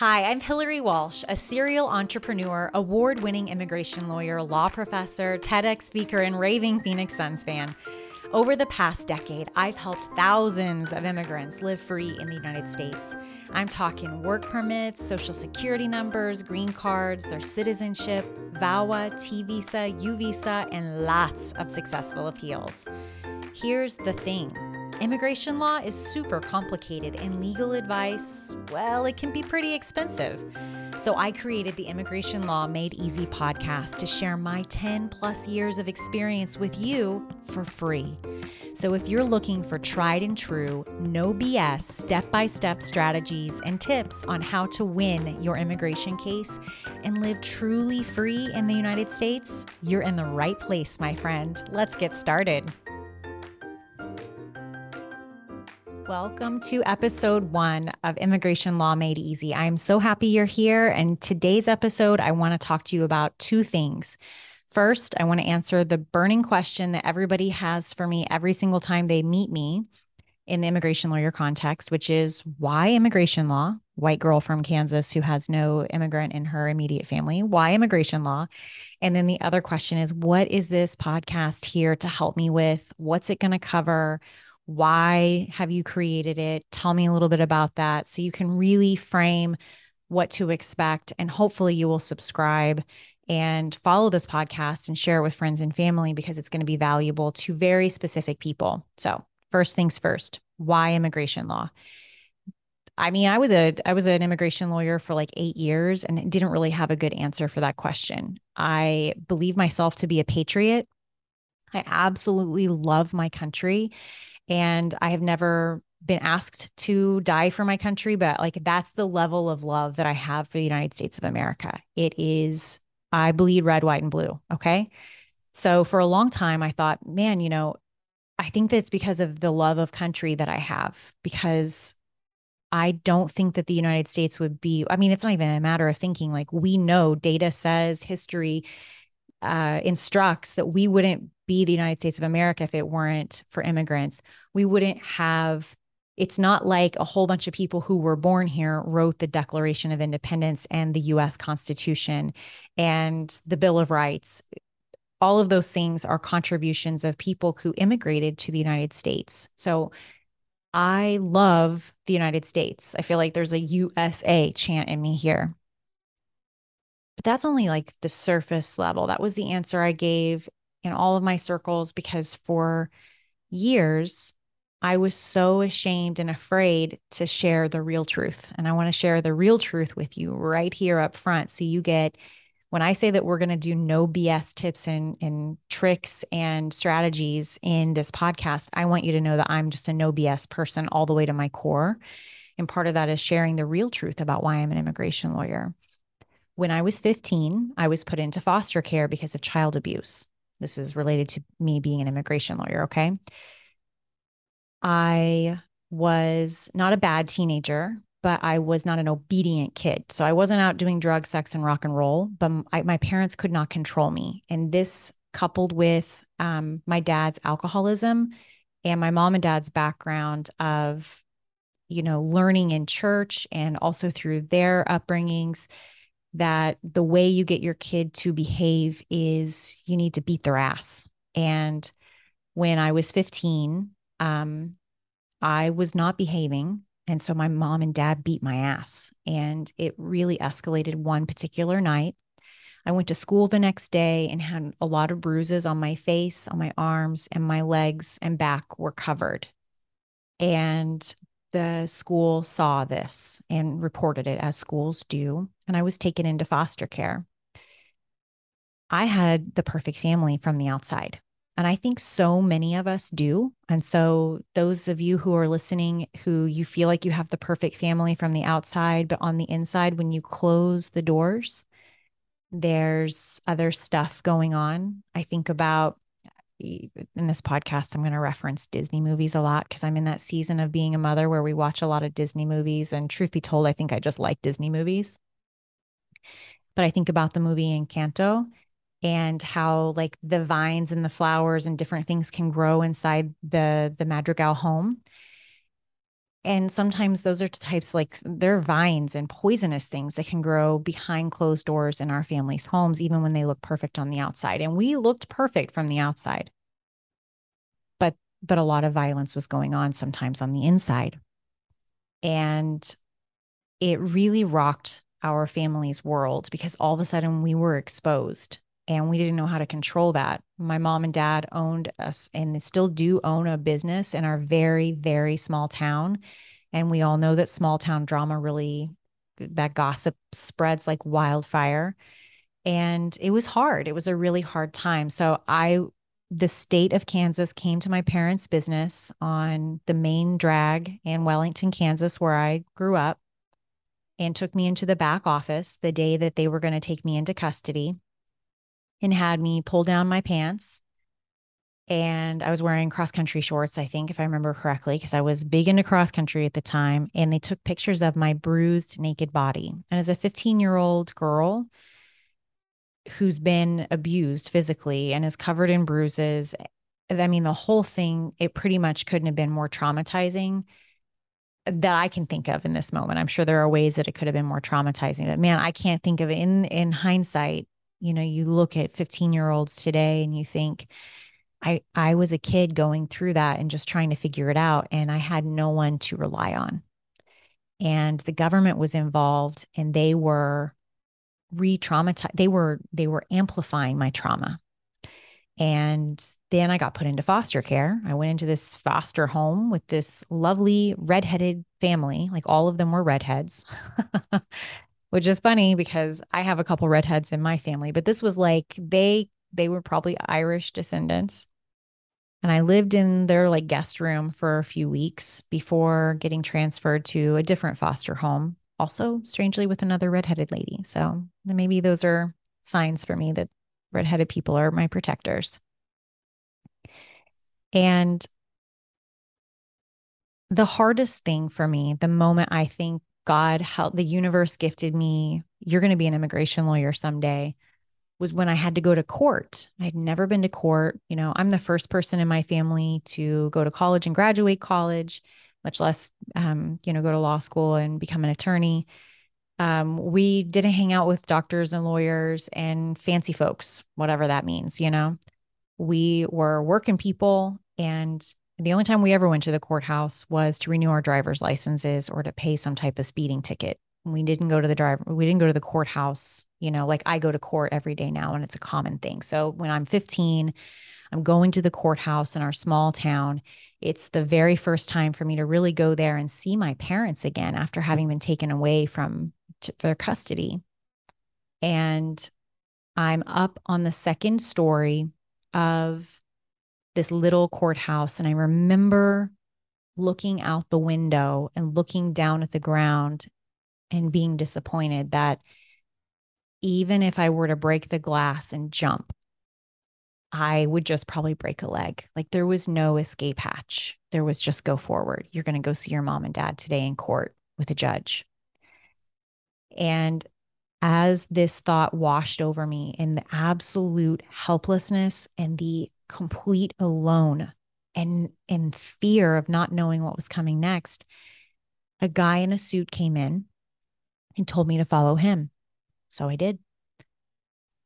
Hi, I'm Hillary Walsh, a serial entrepreneur, award winning immigration lawyer, law professor, TEDx speaker, and raving Phoenix Suns fan. Over the past decade, I've helped thousands of immigrants live free in the United States. I'm talking work permits, social security numbers, green cards, their citizenship, VAWA, T visa, U visa, and lots of successful appeals. Here's the thing immigration law is super complicated, and legal advice, well, it can be pretty expensive. So I created the Immigration Law Made Easy podcast to share my 10 plus years of experience with you for free. So if you're looking for tried and true, no BS, step by step strategies and tips on how to win your immigration case and live truly free in the United States, you're in the right place, my friend. Let's get started. Welcome to episode one of Immigration Law Made Easy. I'm so happy you're here. And today's episode, I want to talk to you about two things. First, I want to answer the burning question that everybody has for me every single time they meet me in the immigration lawyer context, which is why immigration law? White girl from Kansas who has no immigrant in her immediate family. Why immigration law? And then the other question is what is this podcast here to help me with? What's it going to cover? Why have you created it? Tell me a little bit about that so you can really frame what to expect. And hopefully, you will subscribe and follow this podcast and share it with friends and family because it's going to be valuable to very specific people. So, first things first, why immigration law? I mean, I was a I was an immigration lawyer for like 8 years and didn't really have a good answer for that question. I believe myself to be a patriot. I absolutely love my country and I have never been asked to die for my country, but like that's the level of love that I have for the United States of America. It is, I bleed red, white, and blue. Okay. So for a long time, I thought, man, you know, I think that's because of the love of country that I have, because I don't think that the United States would be, I mean, it's not even a matter of thinking, like we know data says history uh, instructs that we wouldn't be the United States of America if it weren't for immigrants. We wouldn't have, it's not like a whole bunch of people who were born here wrote the Declaration of Independence and the US Constitution and the Bill of Rights. All of those things are contributions of people who immigrated to the United States. So I love the United States. I feel like there's a USA chant in me here. But that's only like the surface level. That was the answer I gave in all of my circles because for years, I was so ashamed and afraid to share the real truth. And I want to share the real truth with you right here up front. So you get, when I say that we're going to do no BS tips and, and tricks and strategies in this podcast, I want you to know that I'm just a no BS person all the way to my core. And part of that is sharing the real truth about why I'm an immigration lawyer. When I was 15, I was put into foster care because of child abuse. This is related to me being an immigration lawyer. Okay. I was not a bad teenager, but I was not an obedient kid. So I wasn't out doing drugs, sex, and rock and roll, but I, my parents could not control me. And this coupled with um, my dad's alcoholism and my mom and dad's background of, you know, learning in church and also through their upbringings that the way you get your kid to behave is you need to beat their ass. And when I was 15, um, I was not behaving. And so my mom and dad beat my ass. And it really escalated one particular night. I went to school the next day and had a lot of bruises on my face, on my arms, and my legs and back were covered. And the school saw this and reported it as schools do. And I was taken into foster care. I had the perfect family from the outside. And I think so many of us do. And so, those of you who are listening, who you feel like you have the perfect family from the outside, but on the inside, when you close the doors, there's other stuff going on. I think about in this podcast, I'm going to reference Disney movies a lot because I'm in that season of being a mother where we watch a lot of Disney movies. And truth be told, I think I just like Disney movies. But I think about the movie Encanto and how like the vines and the flowers and different things can grow inside the the Madrigal home. And sometimes those are types like they're vines and poisonous things that can grow behind closed doors in our family's homes, even when they look perfect on the outside. And we looked perfect from the outside. But but a lot of violence was going on sometimes on the inside. And it really rocked our family's world because all of a sudden we were exposed and we didn't know how to control that. My mom and dad owned us and they still do own a business in our very, very small town. And we all know that small town drama really, that gossip spreads like wildfire. And it was hard. It was a really hard time. So I, the state of Kansas came to my parents' business on the main drag in Wellington, Kansas, where I grew up, and took me into the back office the day that they were going to take me into custody and had me pull down my pants. And I was wearing cross country shorts, I think, if I remember correctly, because I was big into cross country at the time. And they took pictures of my bruised, naked body. And as a 15 year old girl who's been abused physically and is covered in bruises, I mean, the whole thing, it pretty much couldn't have been more traumatizing that I can think of in this moment. I'm sure there are ways that it could have been more traumatizing, but man, I can't think of it in in hindsight you know you look at 15 year olds today and you think i i was a kid going through that and just trying to figure it out and i had no one to rely on. And the government was involved and they were re-traumatized they were they were amplifying my trauma. And then i got put into foster care. I went into this foster home with this lovely redheaded family like all of them were redheads which is funny because I have a couple redheads in my family, but this was like they they were probably Irish descendants. And I lived in their like guest room for a few weeks before getting transferred to a different foster home, also strangely with another redheaded lady. So maybe those are signs for me that redheaded people are my protectors. And the hardest thing for me, the moment I think God helped the universe gifted me, you're going to be an immigration lawyer someday, was when I had to go to court. I'd never been to court. You know, I'm the first person in my family to go to college and graduate college, much less, um, you know, go to law school and become an attorney. Um, we didn't hang out with doctors and lawyers and fancy folks, whatever that means, you know. We were working people and the only time we ever went to the courthouse was to renew our driver's licenses or to pay some type of speeding ticket. We didn't go to the driver, we didn't go to the courthouse, you know, like I go to court every day now and it's a common thing. So when I'm 15, I'm going to the courthouse in our small town. It's the very first time for me to really go there and see my parents again after having been taken away from their custody. And I'm up on the second story of this little courthouse. And I remember looking out the window and looking down at the ground and being disappointed that even if I were to break the glass and jump, I would just probably break a leg. Like there was no escape hatch. There was just go forward. You're going to go see your mom and dad today in court with a judge. And as this thought washed over me in the absolute helplessness and the complete alone and in fear of not knowing what was coming next, a guy in a suit came in and told me to follow him. So I did.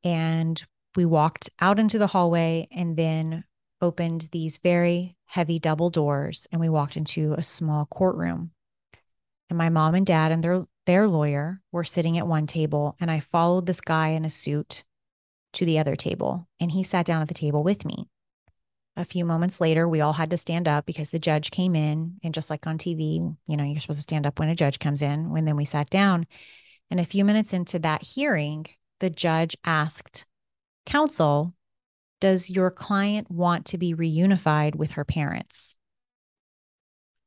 And we walked out into the hallway and then opened these very heavy double doors and we walked into a small courtroom. And my mom and dad and their their lawyer were sitting at one table and I followed this guy in a suit to the other table and he sat down at the table with me. A few moments later, we all had to stand up because the judge came in. And just like on TV, you know, you're supposed to stand up when a judge comes in. When then we sat down. And a few minutes into that hearing, the judge asked counsel, Does your client want to be reunified with her parents?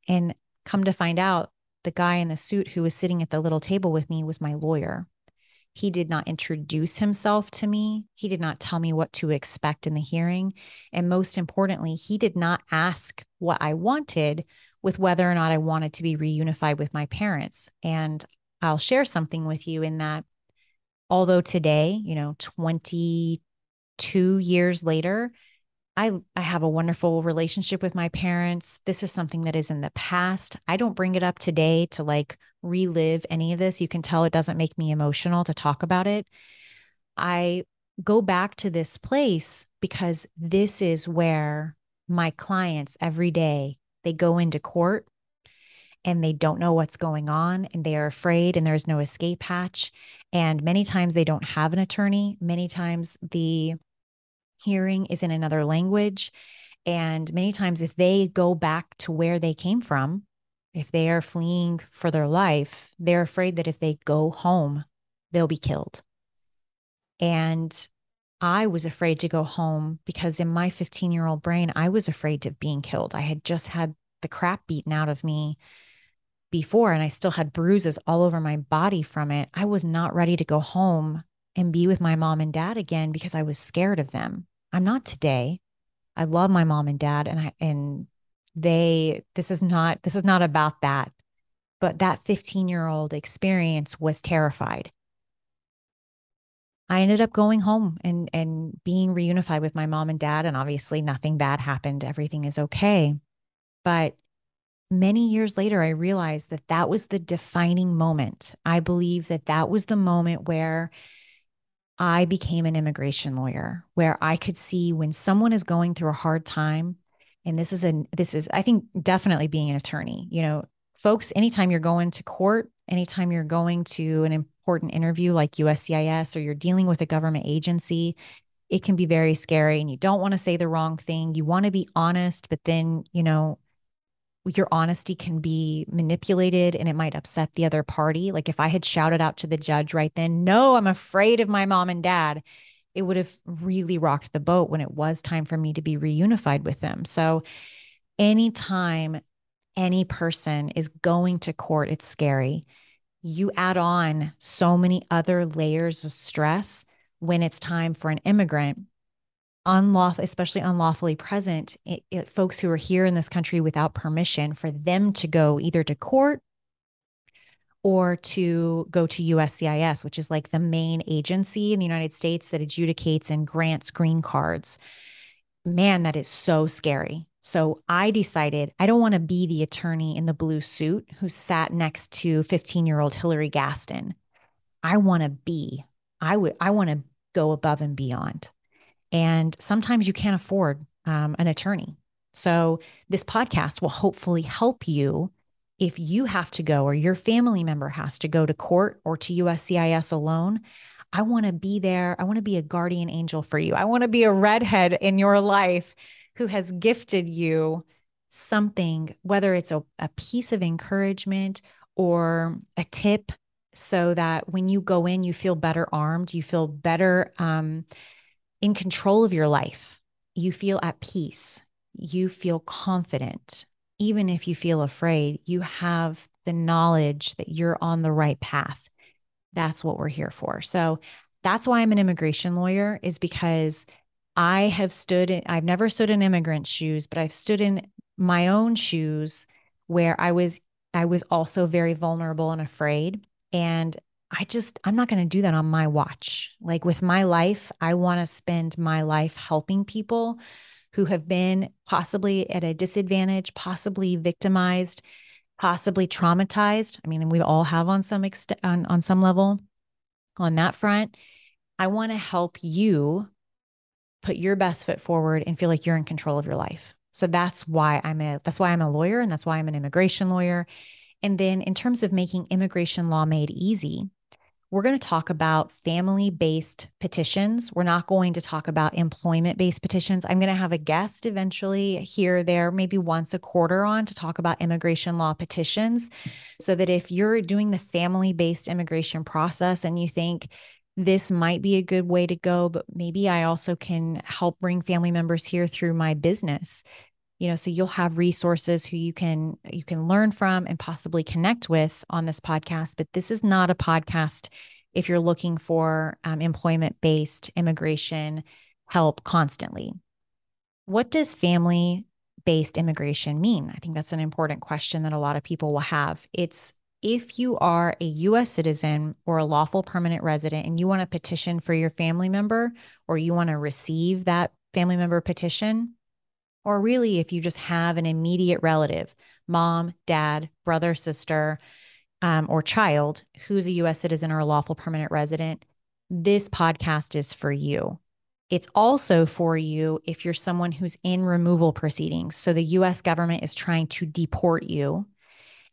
And come to find out, the guy in the suit who was sitting at the little table with me was my lawyer. He did not introduce himself to me. He did not tell me what to expect in the hearing. And most importantly, he did not ask what I wanted with whether or not I wanted to be reunified with my parents. And I'll share something with you in that although today, you know, 22 years later, I, I have a wonderful relationship with my parents. This is something that is in the past. I don't bring it up today to like relive any of this. You can tell it doesn't make me emotional to talk about it. I go back to this place because this is where my clients every day they go into court and they don't know what's going on and they are afraid and there's no escape hatch and many times they don't have an attorney many times the hearing is in another language. And many times, if they go back to where they came from, if they are fleeing for their life, they're afraid that if they go home, they'll be killed. And I was afraid to go home because in my 15 year old brain, I was afraid of being killed. I had just had the crap beaten out of me before, and I still had bruises all over my body from it. I was not ready to go home and be with my mom and dad again because I was scared of them. I'm not today. I love my mom and dad and I and they this is not this is not about that. But that 15-year-old experience was terrified. I ended up going home and and being reunified with my mom and dad and obviously nothing bad happened. Everything is okay. But many years later I realized that that was the defining moment. I believe that that was the moment where I became an immigration lawyer where I could see when someone is going through a hard time and this is a this is I think definitely being an attorney. You know, folks anytime you're going to court, anytime you're going to an important interview like USCIS or you're dealing with a government agency, it can be very scary and you don't want to say the wrong thing. You want to be honest, but then, you know, your honesty can be manipulated and it might upset the other party. Like if I had shouted out to the judge right then, no, I'm afraid of my mom and dad, it would have really rocked the boat when it was time for me to be reunified with them. So anytime any person is going to court, it's scary. You add on so many other layers of stress when it's time for an immigrant unlawful, especially unlawfully present it, it, folks who are here in this country without permission for them to go either to court or to go to USCIS, which is like the main agency in the United States that adjudicates and grants green cards. Man, that is so scary. So I decided I don't want to be the attorney in the blue suit who sat next to 15 year old Hillary Gaston. I want to be, I would, I want to go above and beyond. And sometimes you can't afford um, an attorney. So, this podcast will hopefully help you if you have to go or your family member has to go to court or to USCIS alone. I want to be there. I want to be a guardian angel for you. I want to be a redhead in your life who has gifted you something, whether it's a, a piece of encouragement or a tip, so that when you go in, you feel better armed, you feel better. Um, in control of your life. You feel at peace. You feel confident. Even if you feel afraid, you have the knowledge that you're on the right path. That's what we're here for. So that's why I'm an immigration lawyer, is because I have stood in, I've never stood in immigrant shoes, but I've stood in my own shoes where I was I was also very vulnerable and afraid. And I just, I'm not going to do that on my watch. Like with my life, I want to spend my life helping people who have been possibly at a disadvantage, possibly victimized, possibly traumatized. I mean, we all have on some extent, on, on some level on that front. I want to help you put your best foot forward and feel like you're in control of your life. So that's why I'm a that's why I'm a lawyer and that's why I'm an immigration lawyer. And then in terms of making immigration law made easy, we're going to talk about family based petitions. We're not going to talk about employment based petitions. I'm going to have a guest eventually here, there, maybe once a quarter on to talk about immigration law petitions. So that if you're doing the family based immigration process and you think, this might be a good way to go, but maybe I also can help bring family members here through my business you know so you'll have resources who you can you can learn from and possibly connect with on this podcast. But this is not a podcast if you're looking for um, employment based immigration help constantly. What does family based immigration mean? I think that's an important question that a lot of people will have. It's if you are a US citizen or a lawful permanent resident and you want to petition for your family member or you want to receive that family member petition, or really if you just have an immediate relative, mom, dad, brother, sister, um, or child who's a US citizen or a lawful permanent resident, this podcast is for you. It's also for you if you're someone who's in removal proceedings. So the US government is trying to deport you.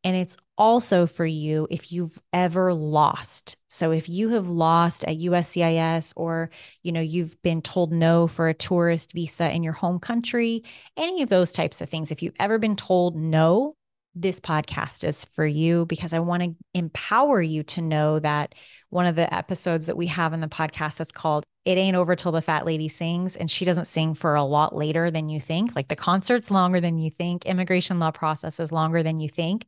And it's also for you if you've ever lost. So if you have lost at USCIS or you know you've been told no for a tourist visa in your home country, any of those types of things, if you've ever been told no, this podcast is for you because I want to empower you to know that one of the episodes that we have in the podcast that's called It Ain't Over Till the Fat Lady Sings, and she doesn't sing for a lot later than you think. Like the concert's longer than you think, immigration law process is longer than you think.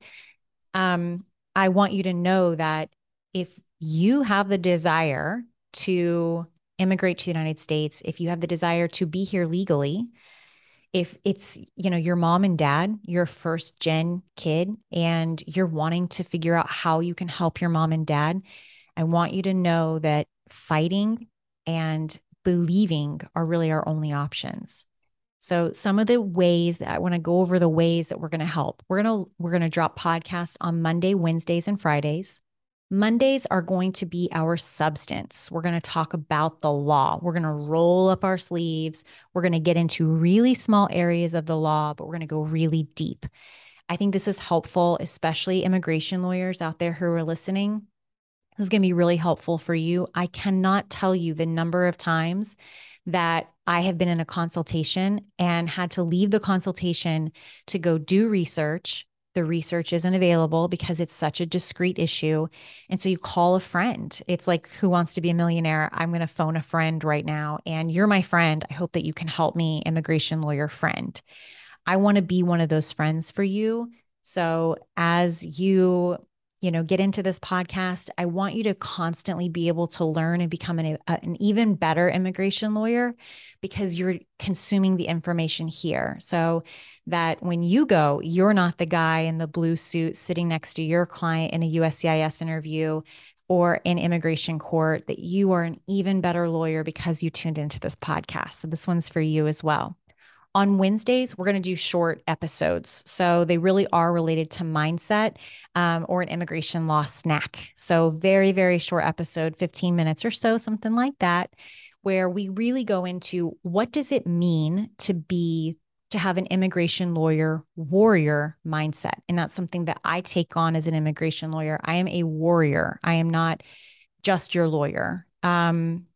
Um, I want you to know that if you have the desire to immigrate to the United States, if you have the desire to be here legally, if it's you know your mom and dad your first gen kid and you're wanting to figure out how you can help your mom and dad i want you to know that fighting and believing are really our only options so some of the ways that i want to go over the ways that we're going to help we're going to we're going to drop podcasts on monday wednesdays and fridays Mondays are going to be our substance. We're going to talk about the law. We're going to roll up our sleeves. We're going to get into really small areas of the law, but we're going to go really deep. I think this is helpful, especially immigration lawyers out there who are listening. This is going to be really helpful for you. I cannot tell you the number of times that I have been in a consultation and had to leave the consultation to go do research the research isn't available because it's such a discrete issue. And so you call a friend. It's like, who wants to be a millionaire? I'm going to phone a friend right now. And you're my friend. I hope that you can help me, immigration lawyer friend. I want to be one of those friends for you. So as you you know get into this podcast i want you to constantly be able to learn and become an, an even better immigration lawyer because you're consuming the information here. So that when you go you're not the guy in the blue suit sitting next to your client in a uscis interview or in immigration court that you are an even better lawyer because you tuned into this podcast. So this one's for you as well on Wednesdays, we're going to do short episodes. So they really are related to mindset um, or an immigration law snack. So, very, very short episode, 15 minutes or so, something like that, where we really go into what does it mean to be to have an immigration lawyer warrior mindset. And that's something that I take on as an immigration lawyer. I am a warrior. I am not just your lawyer. Um,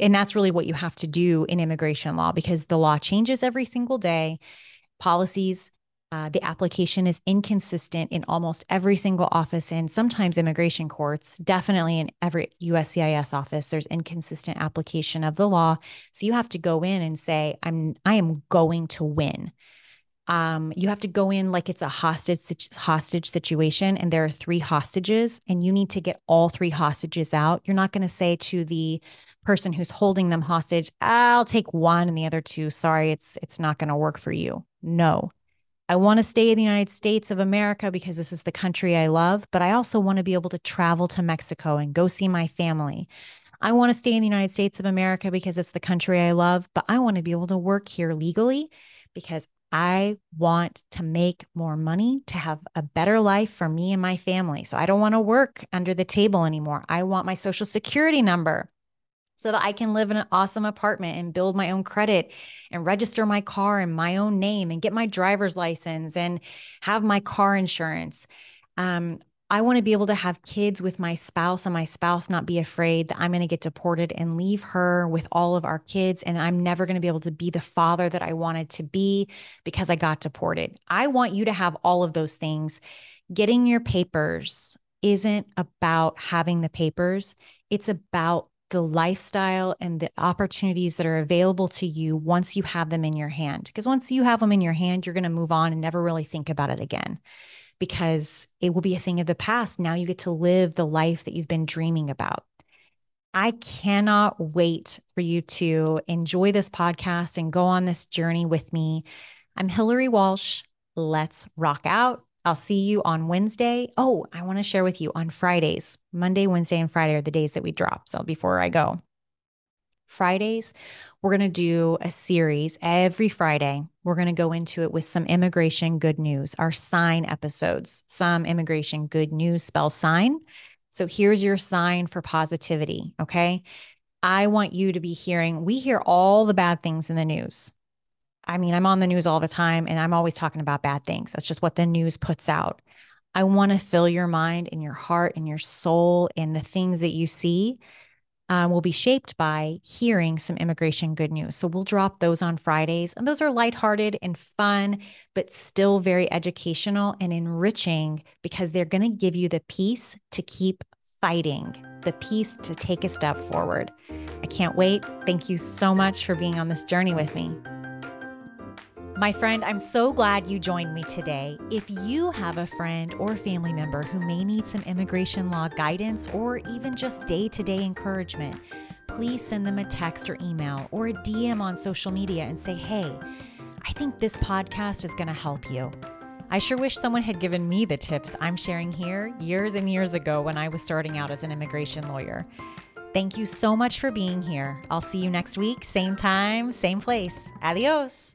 and that's really what you have to do in immigration law because the law changes every single day. Policies, uh, the application is inconsistent in almost every single office and sometimes immigration courts definitely in every uscis office there's inconsistent application of the law. So you have to go in and say i'm i am going to win. Um, you have to go in like it's a hostage hostage situation and there are three hostages and you need to get all three hostages out. You're not going to say to the person who's holding them hostage, I'll take one and the other two, sorry, it's it's not going to work for you. No. I want to stay in the United States of America because this is the country I love, but I also want to be able to travel to Mexico and go see my family. I want to stay in the United States of America because it's the country I love, but I want to be able to work here legally because I want to make more money to have a better life for me and my family. So I don't want to work under the table anymore. I want my social security number so that I can live in an awesome apartment and build my own credit and register my car in my own name and get my driver's license and have my car insurance. Um, I want to be able to have kids with my spouse and my spouse not be afraid that I'm going to get deported and leave her with all of our kids. And I'm never going to be able to be the father that I wanted to be because I got deported. I want you to have all of those things. Getting your papers isn't about having the papers, it's about the lifestyle and the opportunities that are available to you once you have them in your hand. Because once you have them in your hand, you're going to move on and never really think about it again because it will be a thing of the past. Now you get to live the life that you've been dreaming about. I cannot wait for you to enjoy this podcast and go on this journey with me. I'm Hillary Walsh. Let's rock out. I'll see you on Wednesday. Oh, I want to share with you on Fridays. Monday, Wednesday, and Friday are the days that we drop. So before I go, Fridays, we're going to do a series every Friday. We're going to go into it with some immigration good news, our sign episodes. Some immigration good news spell sign. So here's your sign for positivity. Okay. I want you to be hearing, we hear all the bad things in the news. I mean, I'm on the news all the time and I'm always talking about bad things. That's just what the news puts out. I want to fill your mind and your heart and your soul and the things that you see um, will be shaped by hearing some immigration good news. So we'll drop those on Fridays. And those are lighthearted and fun, but still very educational and enriching because they're going to give you the peace to keep fighting, the peace to take a step forward. I can't wait. Thank you so much for being on this journey with me. My friend, I'm so glad you joined me today. If you have a friend or family member who may need some immigration law guidance or even just day to day encouragement, please send them a text or email or a DM on social media and say, hey, I think this podcast is going to help you. I sure wish someone had given me the tips I'm sharing here years and years ago when I was starting out as an immigration lawyer. Thank you so much for being here. I'll see you next week, same time, same place. Adios.